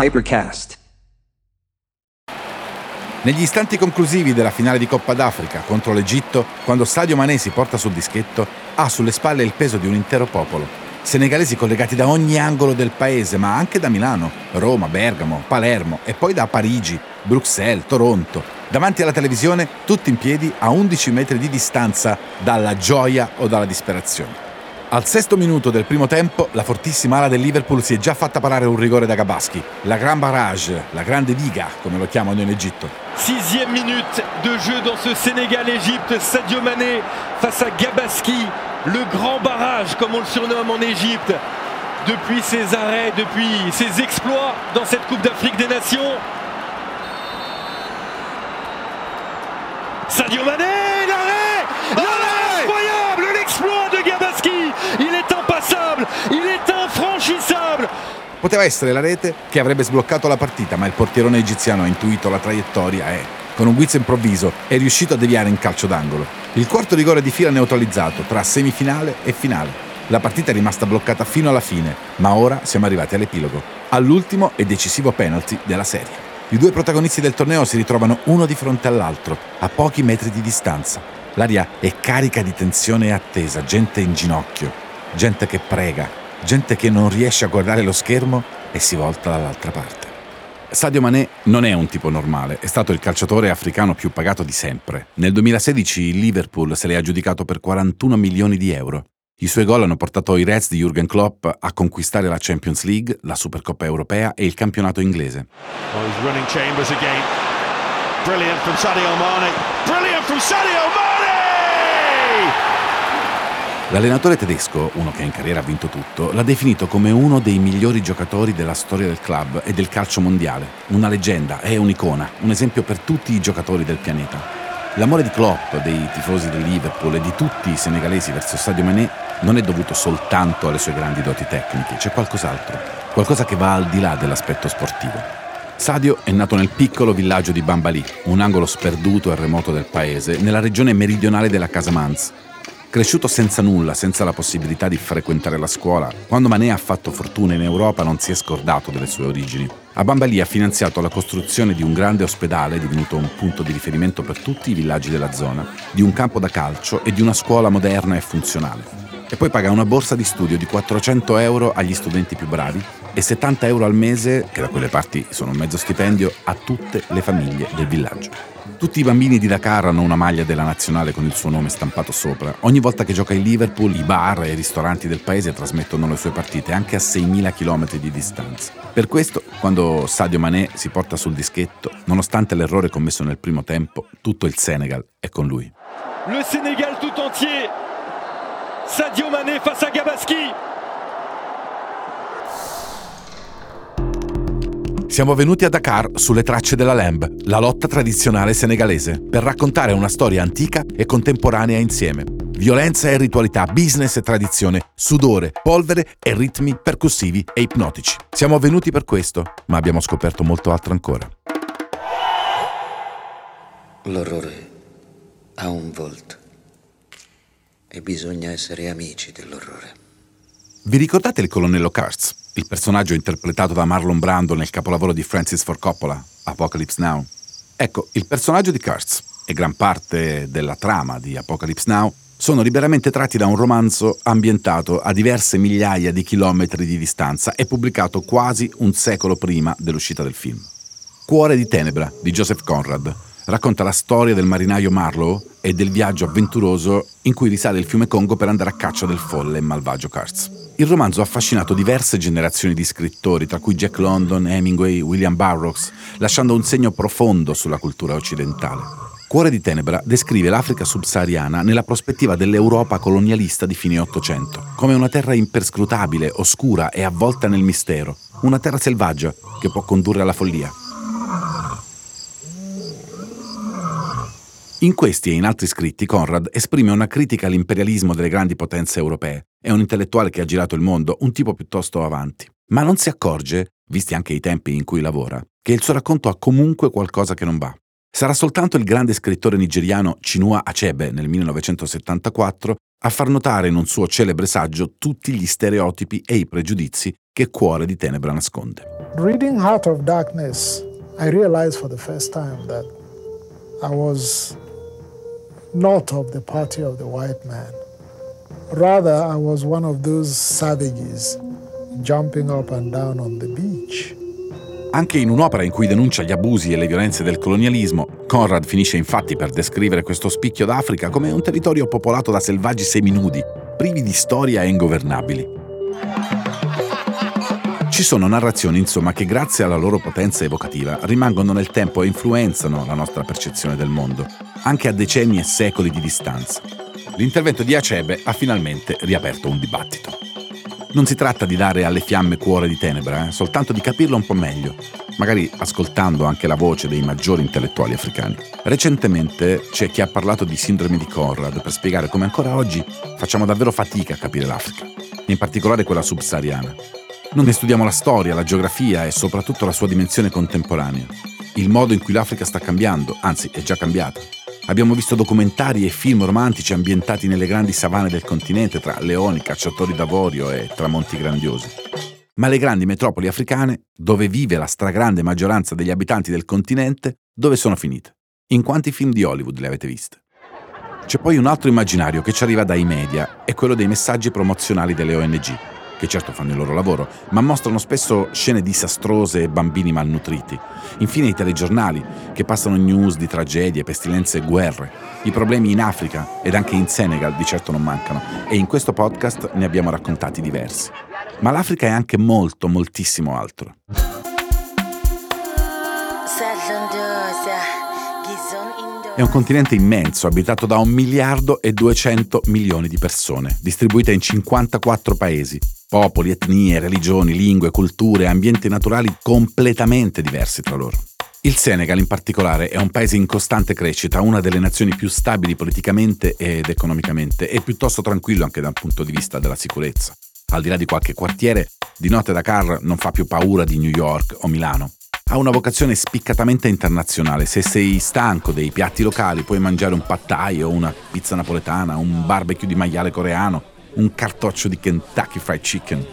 Hypercast. Negli istanti conclusivi della finale di Coppa d'Africa contro l'Egitto, quando Sadio Mané si porta sul dischetto, ha sulle spalle il peso di un intero popolo. Senegalesi collegati da ogni angolo del paese, ma anche da Milano, Roma, Bergamo, Palermo e poi da Parigi, Bruxelles, Toronto. Davanti alla televisione, tutti in piedi a 11 metri di distanza dalla gioia o dalla disperazione. Al sesto minuto del primo tempo, la fortissima ala del Liverpool si è già fatta parare un rigore da Gabaschi. La Gran Barrage, la grande diga, come lo chiamano in Egitto. Sixième minute de jeu dans ce Sénégal-Égypte. Sadio Mané face à Gabaski, le grand barrage, comme on le surnomme en Égypte. Depuis ses arrêts, depuis ses exploits dans cette Coupe d'Afrique des Nations. Sadio Mané, Il est infranchissable Poteva essere la rete che avrebbe sbloccato la partita, ma il portierone egiziano ha intuito la traiettoria e, con un guizzo improvviso, è riuscito a deviare in calcio d'angolo. Il quarto rigore di fila neutralizzato tra semifinale e finale. La partita è rimasta bloccata fino alla fine, ma ora siamo arrivati all'epilogo, all'ultimo e decisivo penalty della serie. I due protagonisti del torneo si ritrovano uno di fronte all'altro, a pochi metri di distanza. L'aria è carica di tensione e attesa, gente in ginocchio, gente che prega, gente che non riesce a guardare lo schermo e si volta dall'altra parte. Sadio Mané non è un tipo normale, è stato il calciatore africano più pagato di sempre. Nel 2016 il Liverpool se l'è aggiudicato per 41 milioni di euro. I suoi gol hanno portato i Reds di Jürgen Klopp a conquistare la Champions League, la Supercoppa europea e il campionato inglese. Oh, L'allenatore tedesco, uno che in carriera ha vinto tutto, l'ha definito come uno dei migliori giocatori della storia del club e del calcio mondiale. Una leggenda, è un'icona, un esempio per tutti i giocatori del pianeta. L'amore di Klopp, dei tifosi del Liverpool e di tutti i senegalesi verso Sadio Mané non è dovuto soltanto alle sue grandi doti tecniche, c'è qualcos'altro, qualcosa che va al di là dell'aspetto sportivo. Sadio è nato nel piccolo villaggio di Bambali, un angolo sperduto e remoto del paese, nella regione meridionale della Casamance, Cresciuto senza nulla, senza la possibilità di frequentare la scuola, quando Mané ha fatto fortuna in Europa non si è scordato delle sue origini. A Bambali ha finanziato la costruzione di un grande ospedale divenuto un punto di riferimento per tutti i villaggi della zona, di un campo da calcio e di una scuola moderna e funzionale. E poi paga una borsa di studio di 400 euro agli studenti più bravi e 70 euro al mese, che da quelle parti sono un mezzo stipendio, a tutte le famiglie del villaggio. Tutti i bambini di Dakar hanno una maglia della nazionale con il suo nome stampato sopra. Ogni volta che gioca in Liverpool, i bar e i ristoranti del paese trasmettono le sue partite anche a 6.000 km di distanza. Per questo, quando Sadio Mané si porta sul dischetto, nonostante l'errore commesso nel primo tempo, tutto il Senegal è con lui. Le Sénégal tout entier Sadio Mané face à Gabaski Siamo venuti a Dakar sulle tracce della Lamb, la lotta tradizionale senegalese, per raccontare una storia antica e contemporanea insieme. Violenza e ritualità, business e tradizione, sudore, polvere e ritmi percussivi e ipnotici. Siamo venuti per questo, ma abbiamo scoperto molto altro ancora. L'orrore ha un volto e bisogna essere amici dell'orrore. Vi ricordate il colonnello Kurtz? il personaggio interpretato da Marlon Brando nel capolavoro di Francis Ford Coppola, Apocalypse Now. Ecco, il personaggio di Kurtz e gran parte della trama di Apocalypse Now sono liberamente tratti da un romanzo ambientato a diverse migliaia di chilometri di distanza e pubblicato quasi un secolo prima dell'uscita del film. Cuore di tenebra di Joseph Conrad racconta la storia del marinaio Marlowe e del viaggio avventuroso in cui risale il fiume Congo per andare a caccia del folle e malvagio Kurtz. Il romanzo ha affascinato diverse generazioni di scrittori, tra cui Jack London, Hemingway, William Burroughs, lasciando un segno profondo sulla cultura occidentale. Cuore di Tenebra descrive l'Africa subsahariana nella prospettiva dell'Europa colonialista di fine Ottocento, come una terra imperscrutabile, oscura e avvolta nel mistero, una terra selvaggia che può condurre alla follia. In questi e in altri scritti Conrad esprime una critica all'imperialismo delle grandi potenze europee. È un intellettuale che ha girato il mondo, un tipo piuttosto avanti. Ma non si accorge, visti anche i tempi in cui lavora, che il suo racconto ha comunque qualcosa che non va. Sarà soltanto il grande scrittore nigeriano Chinua Achebe nel 1974 a far notare in un suo celebre saggio tutti gli stereotipi e i pregiudizi che Cuore di Tenebra nasconde. Reading Heart of Darkness, I realized for the first time that I was not of the party of the white man. Rather, I was one of those savages jumping up and down on the beach. Anche in un'opera in cui denuncia gli abusi e le violenze del colonialismo, Conrad finisce infatti per descrivere questo spicchio d'Africa come un territorio popolato da selvaggi seminudi, privi di storia e ingovernabili. Ci sono narrazioni, insomma, che grazie alla loro potenza evocativa rimangono nel tempo e influenzano la nostra percezione del mondo, anche a decenni e secoli di distanza. L'intervento di Acebe ha finalmente riaperto un dibattito. Non si tratta di dare alle fiamme cuore di tenebra, eh? soltanto di capirlo un po' meglio, magari ascoltando anche la voce dei maggiori intellettuali africani. Recentemente c'è chi ha parlato di sindrome di Conrad per spiegare come ancora oggi facciamo davvero fatica a capire l'Africa, in particolare quella subsahariana. Non ne studiamo la storia, la geografia e soprattutto la sua dimensione contemporanea. Il modo in cui l'Africa sta cambiando, anzi è già cambiata. Abbiamo visto documentari e film romantici ambientati nelle grandi savane del continente tra leoni, cacciatori d'avorio e tramonti grandiosi. Ma le grandi metropoli africane, dove vive la stragrande maggioranza degli abitanti del continente, dove sono finite? In quanti film di Hollywood le avete viste? C'è poi un altro immaginario che ci arriva dai media, è quello dei messaggi promozionali delle ONG che certo fanno il loro lavoro, ma mostrano spesso scene disastrose e bambini malnutriti. Infine i telegiornali, che passano news di tragedie, pestilenze e guerre. I problemi in Africa ed anche in Senegal di certo non mancano, e in questo podcast ne abbiamo raccontati diversi. Ma l'Africa è anche molto, moltissimo altro. È un continente immenso, abitato da un miliardo e 200 milioni di persone, distribuite in 54 paesi, popoli, etnie, religioni, lingue, culture, ambienti naturali completamente diversi tra loro. Il Senegal in particolare è un paese in costante crescita, una delle nazioni più stabili politicamente ed economicamente e piuttosto tranquillo anche dal punto di vista della sicurezza. Al di là di qualche quartiere, di notte Dakar non fa più paura di New York o Milano. Ha una vocazione spiccatamente internazionale. Se sei stanco dei piatti locali puoi mangiare un pad thai o una pizza napoletana, un barbecue di maiale coreano un cartoccio di Kentucky Fried Chicken.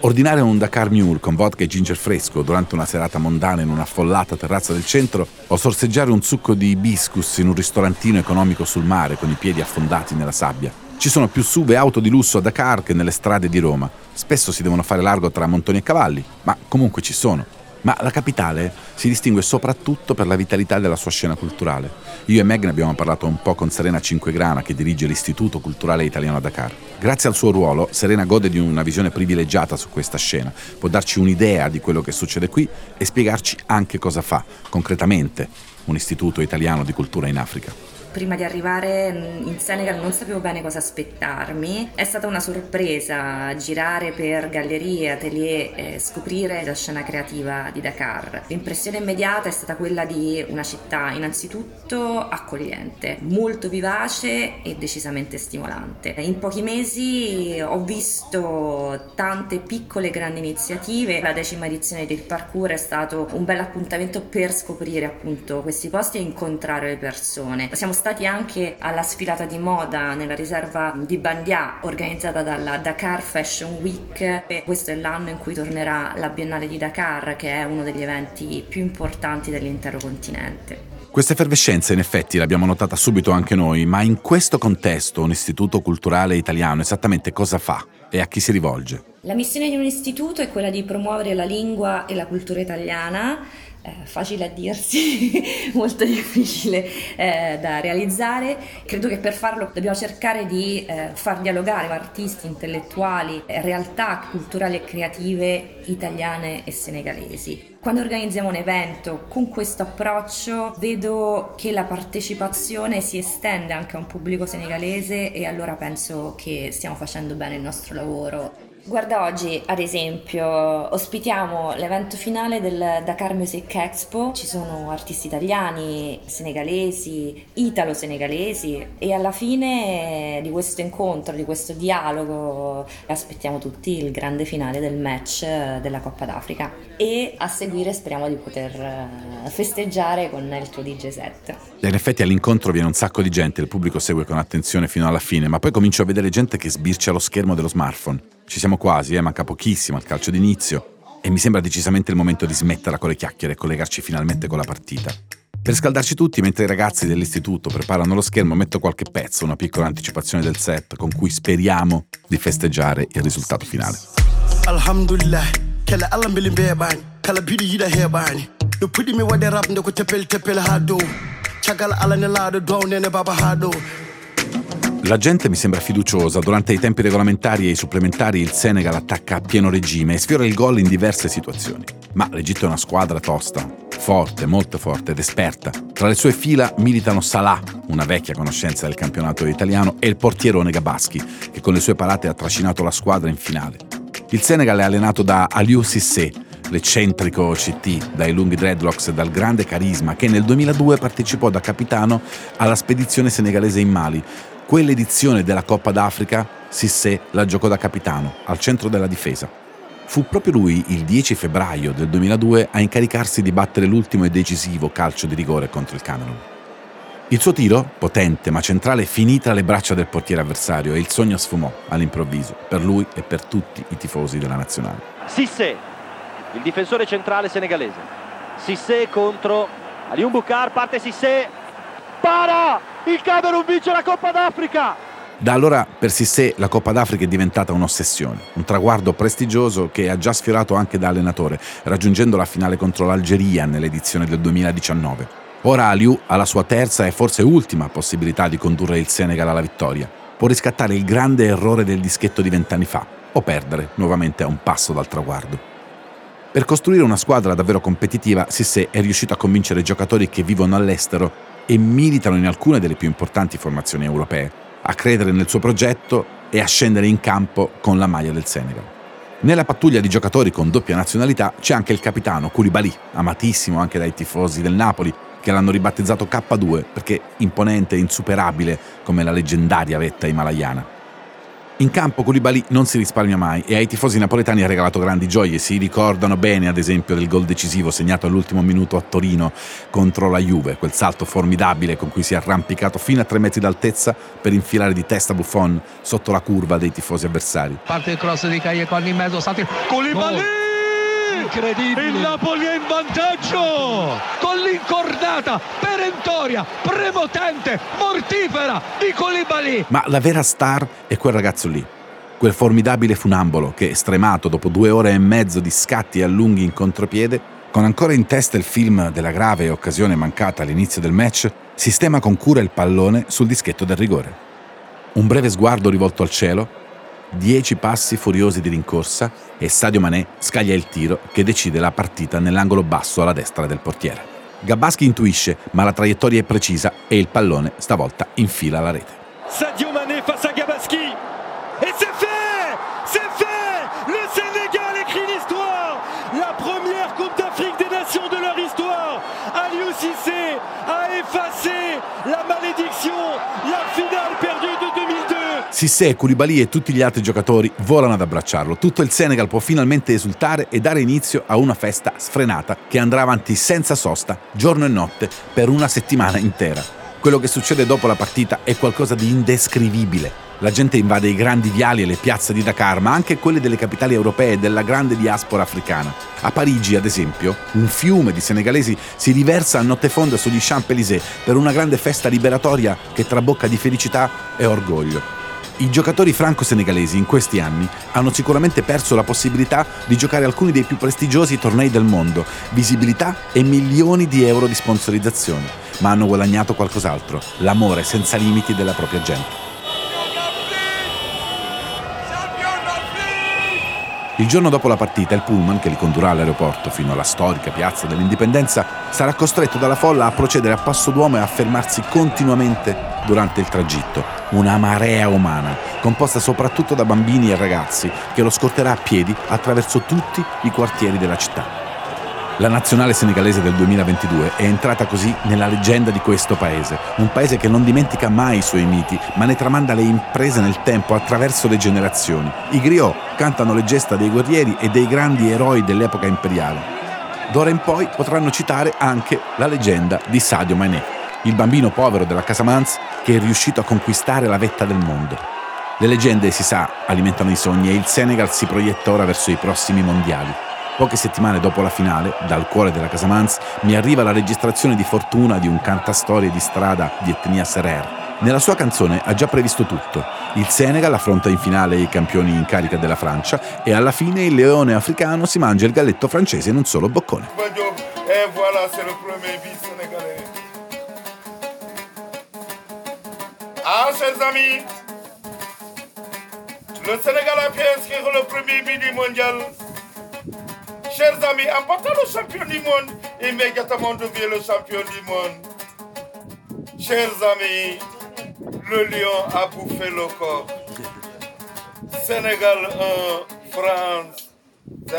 Ordinare un Dakar Mule con vodka e ginger fresco durante una serata mondana in un'affollata terrazza del centro o sorseggiare un succo di hibiscus in un ristorantino economico sul mare con i piedi affondati nella sabbia. Ci sono più sub e auto di lusso a Dakar che nelle strade di Roma. Spesso si devono fare largo tra montoni e cavalli, ma comunque ci sono. Ma la capitale si distingue soprattutto per la vitalità della sua scena culturale. Io e Meg ne abbiamo parlato un po' con Serena Cinquegrana, che dirige l'Istituto Culturale Italiano a Dakar. Grazie al suo ruolo, Serena gode di una visione privilegiata su questa scena, può darci un'idea di quello che succede qui e spiegarci anche cosa fa, concretamente, un istituto italiano di cultura in Africa prima di arrivare in Senegal non sapevo bene cosa aspettarmi. È stata una sorpresa girare per gallerie, atelier, e scoprire la scena creativa di Dakar. L'impressione immediata è stata quella di una città innanzitutto accogliente, molto vivace e decisamente stimolante. In pochi mesi ho visto tante piccole e grandi iniziative. La decima edizione del parkour è stato un bel appuntamento per scoprire appunto questi posti e incontrare le persone. Siamo stati anche alla sfilata di moda nella riserva di Bandia organizzata dalla Dakar Fashion Week e questo è l'anno in cui tornerà la Biennale di Dakar che è uno degli eventi più importanti dell'intero continente. Questa effervescenza in effetti l'abbiamo notata subito anche noi, ma in questo contesto un istituto culturale italiano esattamente cosa fa e a chi si rivolge? La missione di un istituto è quella di promuovere la lingua e la cultura italiana eh, facile a dirsi, molto difficile eh, da realizzare. Credo che per farlo dobbiamo cercare di eh, far dialogare artisti, intellettuali, realtà culturali e creative italiane e senegalesi. Quando organizziamo un evento con questo approccio vedo che la partecipazione si estende anche a un pubblico senegalese e allora penso che stiamo facendo bene il nostro lavoro. Guarda, oggi ad esempio ospitiamo l'evento finale del Dakar Music Expo, ci sono artisti italiani, senegalesi, italo-senegalesi e alla fine di questo incontro, di questo dialogo aspettiamo tutti il grande finale del match della Coppa d'Africa e a seguire speriamo di poter eh, festeggiare con il tuo DJ set. In effetti all'incontro viene un sacco di gente, il pubblico segue con attenzione fino alla fine, ma poi comincio a vedere gente che sbircia lo schermo dello smartphone. Ci siamo quasi, eh, manca pochissimo al calcio d'inizio. e mi sembra decisamente il momento di smetterla con le chiacchiere e collegarci finalmente con la partita. Per scaldarci tutti, mentre i ragazzi dell'istituto preparano lo schermo, metto qualche pezzo, una piccola anticipazione del set con cui speriamo di festeggiare il risultato finale. Alhamdulillah, kala Allah bilin be bani, kala bidi yida he bani. Do pudi mi wade rap ndo ko tepel tepel hado. Chagal ala ne lado do ne baba hado. La gente mi sembra fiduciosa. Durante i tempi regolamentari e i supplementari il Senegal attacca a pieno regime e sfiora il gol in diverse situazioni. Ma l'Egitto è una squadra tosta, forte, molto forte ed esperta. Tra le sue fila militano Salah, una vecchia conoscenza del campionato italiano, e il portierone Gabaschi, che con le sue parate ha trascinato la squadra in finale. Il Senegal è allenato da Aliou Sissé, l'eccentrico CT, dai lunghi dreadlocks e dal grande carisma, che nel 2002 partecipò da capitano alla spedizione senegalese in Mali, Quell'edizione della Coppa d'Africa, Sissé la giocò da capitano, al centro della difesa. Fu proprio lui, il 10 febbraio del 2002, a incaricarsi di battere l'ultimo e decisivo calcio di rigore contro il Camerun. Il suo tiro, potente ma centrale, finì tra le braccia del portiere avversario e il sogno sfumò all'improvviso, per lui e per tutti i tifosi della nazionale. Sissé, il difensore centrale senegalese. Sissé contro Aliun parte Sissé, para! Il Camerun vince la Coppa d'Africa! Da allora per Sissé la Coppa d'Africa è diventata un'ossessione, un traguardo prestigioso che ha già sfiorato anche da allenatore, raggiungendo la finale contro l'Algeria nell'edizione del 2019. Ora Aliou ha la sua terza e forse ultima possibilità di condurre il Senegal alla vittoria. Può riscattare il grande errore del dischetto di vent'anni fa o perdere nuovamente a un passo dal traguardo. Per costruire una squadra davvero competitiva, Sissé è riuscito a convincere giocatori che vivono all'estero e militano in alcune delle più importanti formazioni europee, a credere nel suo progetto e a scendere in campo con la maglia del Senegal. Nella pattuglia di giocatori con doppia nazionalità c'è anche il capitano Koulibaly, amatissimo anche dai tifosi del Napoli, che l'hanno ribattezzato K2 perché imponente e insuperabile come la leggendaria vetta himalayana. In campo Koulibaly non si risparmia mai e ai tifosi napoletani ha regalato grandi gioie. Si ricordano bene, ad esempio, del gol decisivo segnato all'ultimo minuto a Torino contro la Juve, quel salto formidabile con cui si è arrampicato fino a tre metri d'altezza per infilare di testa Buffon sotto la curva dei tifosi avversari. Parte il cross di Cagliaconi in mezzo, salti Koulibaly! Oh incredibile. Il Napoli è in vantaggio l'incordata perentoria, premotente, mortifera di Colibali. Ma la vera star è quel ragazzo lì. Quel formidabile funambolo che, stremato dopo due ore e mezzo di scatti e allunghi in contropiede, con ancora in testa il film della grave occasione mancata all'inizio del match, sistema con cura il pallone sul dischetto del rigore. Un breve sguardo rivolto al cielo Dieci passi furiosi di rincorsa e Sadio Mané scaglia il tiro che decide la partita nell'angolo basso alla destra del portiere. Gabaschi intuisce, ma la traiettoria è precisa e il pallone stavolta infila la rete. Sadio Mané face a Gabaschi e c'est fait! C'est fait! Le Sénégal écrit l'histoire! La première Coupe d'Afrique des Nations de leur histoire! Aliou Cissé a effacé la malédiction, la finale perdue de Sissé, Koulibaly e tutti gli altri giocatori volano ad abbracciarlo. Tutto il Senegal può finalmente esultare e dare inizio a una festa sfrenata che andrà avanti senza sosta, giorno e notte, per una settimana intera. Quello che succede dopo la partita è qualcosa di indescrivibile. La gente invade i grandi viali e le piazze di Dakar, ma anche quelle delle capitali europee e della grande diaspora africana. A Parigi, ad esempio, un fiume di senegalesi si riversa a notte fonda sugli Champs-Élysées per una grande festa liberatoria che trabocca di felicità e orgoglio. I giocatori franco-senegalesi in questi anni hanno sicuramente perso la possibilità di giocare alcuni dei più prestigiosi tornei del mondo, visibilità e milioni di euro di sponsorizzazione, ma hanno guadagnato qualcos'altro, l'amore senza limiti della propria gente. Il giorno dopo la partita, il pullman che li condurrà all'aeroporto fino alla storica piazza dell'Indipendenza sarà costretto dalla folla a procedere a passo d'uomo e a fermarsi continuamente durante il tragitto. Una marea umana, composta soprattutto da bambini e ragazzi, che lo scorterà a piedi attraverso tutti i quartieri della città. La nazionale senegalese del 2022 è entrata così nella leggenda di questo paese, un paese che non dimentica mai i suoi miti, ma ne tramanda le imprese nel tempo attraverso le generazioni. I griot cantano le gesta dei guerrieri e dei grandi eroi dell'epoca imperiale. D'ora in poi potranno citare anche la leggenda di Sadio Mané, il bambino povero della Casamance che è riuscito a conquistare la vetta del mondo. Le leggende, si sa, alimentano i sogni e il Senegal si proietta ora verso i prossimi mondiali. Poche settimane dopo la finale, dal cuore della Casamance, mi arriva la registrazione di fortuna di un cantastorie di strada di etnia Serer. Nella sua canzone ha già previsto tutto. Il Senegal affronta in finale i campioni in carica della Francia e alla fine il leone africano si mangia il galletto francese in un solo boccone. Ah, chers amis, le Sénégal a pu inscrire le premier but mondial chers amis, en battant le champion du monde, immédiatement devient le champion du monde. Chers amis, le lion a bouffé le corps. Sénégal 1, France 2.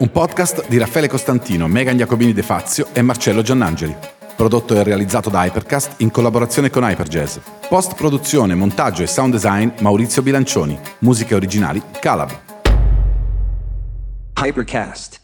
Un podcast di Raffaele Costantino, Megan Jacobini De Fazio e Marcello Giannangeli. Prodotto e realizzato da Hypercast in collaborazione con Hyperjazz. Post produzione, montaggio e sound design Maurizio Bilancioni. Musiche originali Calab. Hypercast.